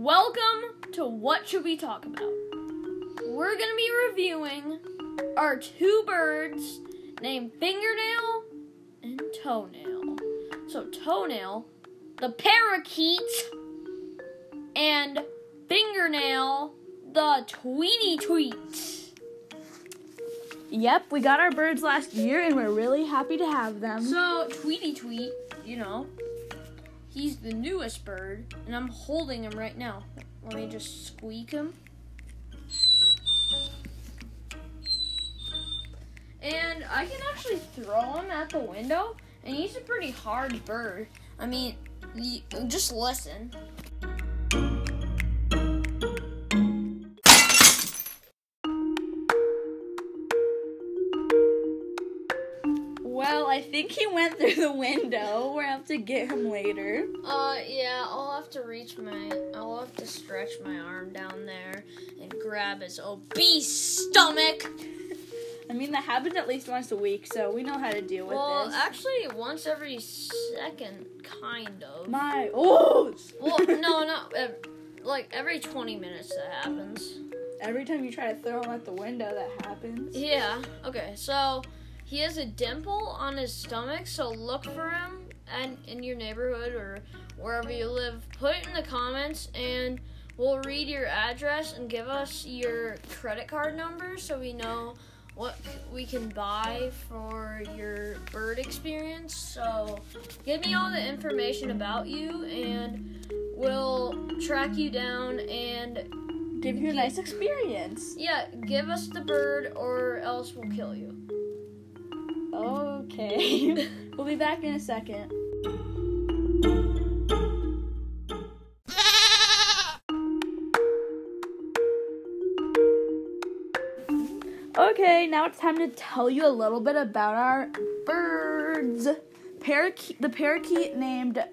Welcome to What Should We Talk About? We're going to be reviewing our two birds named Fingernail and Toenail. So, Toenail, the parakeet, and Fingernail, the Tweety Tweet. Yep, we got our birds last year and we're really happy to have them. So, Tweety Tweet, you know, he's the newest bird, and I'm holding him right now. Let me just squeak him. And I can actually throw him at the window, and he's a pretty hard bird. I mean, just listen. Think he went through the window. We'll have to get him later. Uh, yeah, I'll have to reach my, I'll have to stretch my arm down there and grab his obese stomach. I mean, that happens at least once a week, so we know how to deal with Well, this. Well, actually, once every second, kind of. My oh! Well, no, not ev- like every 20 minutes that happens. Every time you try to throw him at the window, that happens. Yeah. Okay. So he has a dimple on his stomach. So look for him and in your neighborhood or wherever you live. Put it in the comments and we'll read your address and give us your credit card number so we know what we can buy for your bird experience. So give me all the information about you and we'll track you down and Give you a nice experience. yeah, give us the bird or else we'll kill you. Okay. we'll be back in a second. Okay, now it's time to tell you a little bit about our birds. Parakeet, the parakeet named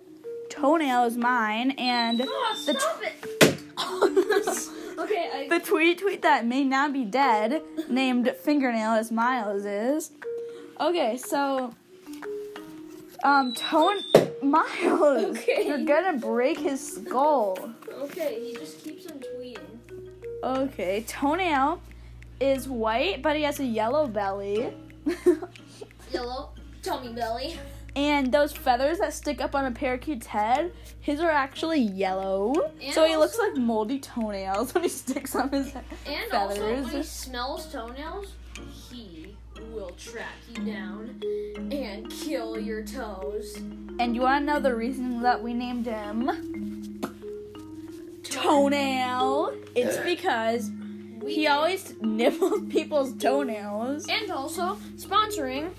Toenail is mine, and Oh, the it! okay, I, the tweet tweet that may not be dead, named Fingernail as Miles is. Okay, so um Tone Miles, Okay. you're gonna break his skull. okay, he just keeps on tweeting. Okay, Toenail is white, but he has a yellow belly. Yellow, tummy belly. and those feathers that stick up on a parakeet's head, his are actually yellow. And so he looks like moldy toenails when he sticks on his head. And also, when he smells toenails, will track you down and kill your toes. And you want to know the reason that we named him Toenail? It's because We he always nibbles people's toenails. and also sponsoring.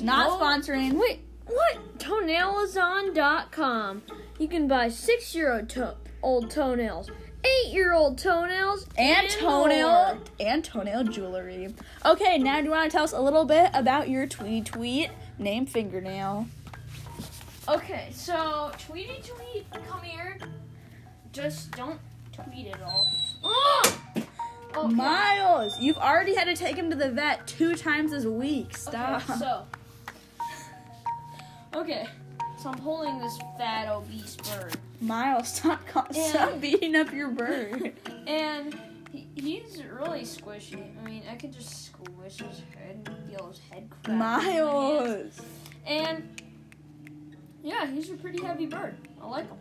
Not Oh. sponsoring. Wait, what? Toenailazon.com. You can buy six-year-old to- old toenails, eight-year-old toenails, And toenail more. and toenail jewelry. Okay, now do you want to tell us a little bit about your tweet tweet named Fingernail? Okay, so Tweety Tweet, come here. Just don't tweet at all. Oh! Okay. Miles, you've already had to take him to the vet two times this week. Stop. Okay, so. Okay, so I'm holding this fat obese bird, Miles, stop, And- beating up your bird. and he, he's really squishy. I mean, I could just squish his head and feel his head crack. in my hands. Miles. And yeah, he's a pretty heavy bird. I like him.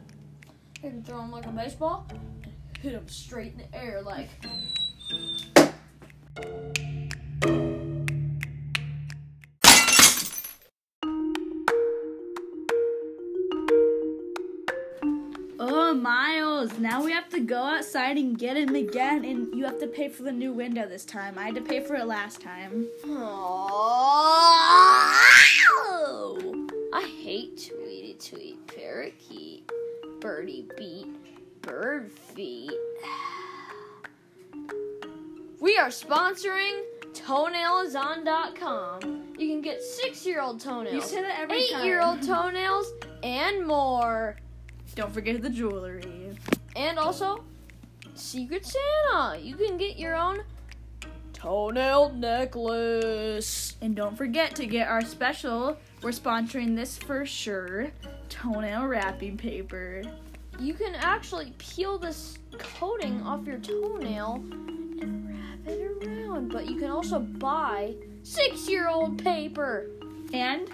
I can throw him like a baseball and hit him straight in the air like. Miles, now we have to go outside and get him again, and you have to pay for the new window this time. I had to pay for it last time. Oh, I hate Tweety Tweet, Parakeet, Birdie Beat, Bird Feet. We are sponsoring toenailazon.com. You can get six year old toenails, You say that eight year old toenails, and more. Don't forget the jewelry. And also, Secret Santa. You can get your own toenail necklace. And don't forget to get our special. We're sponsoring this for sure. Toenail wrapping paper. you can actually peel this coating off your toenail and wrap it around. But you can also buy six year old paper. And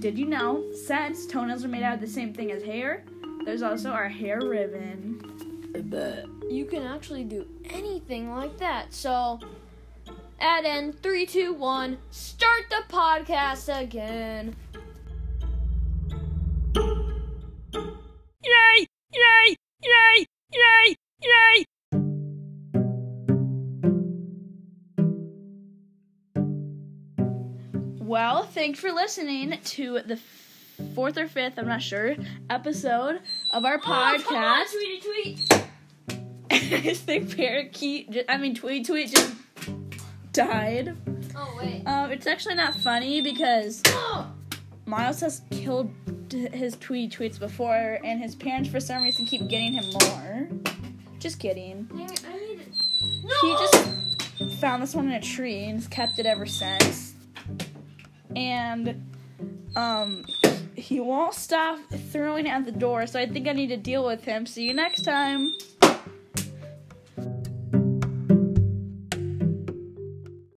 did you know, since toenails are made out of the same thing as hair, there's also our hair ribbon. You can actually do anything like that. So, add in three, two, one, start the podcast again. Yay! Yay! Yay! Yay! Yay! Well, thanks for listening to the fourth or fifth, I'm not sure, episode of our Oh, come on, podcast. tweety tweet. I think parakeet, ju- I mean, tweet tweet just died. Oh wait. Um, it's actually not funny because Oh, Miles has killed his tweet tweets before, and his parents, for some reason, keep getting him more. Just kidding. I need it. He just found this one in a tree and has kept it ever since. And um, he won't stop throwing at the door, so I think I need to deal with him. See you next time.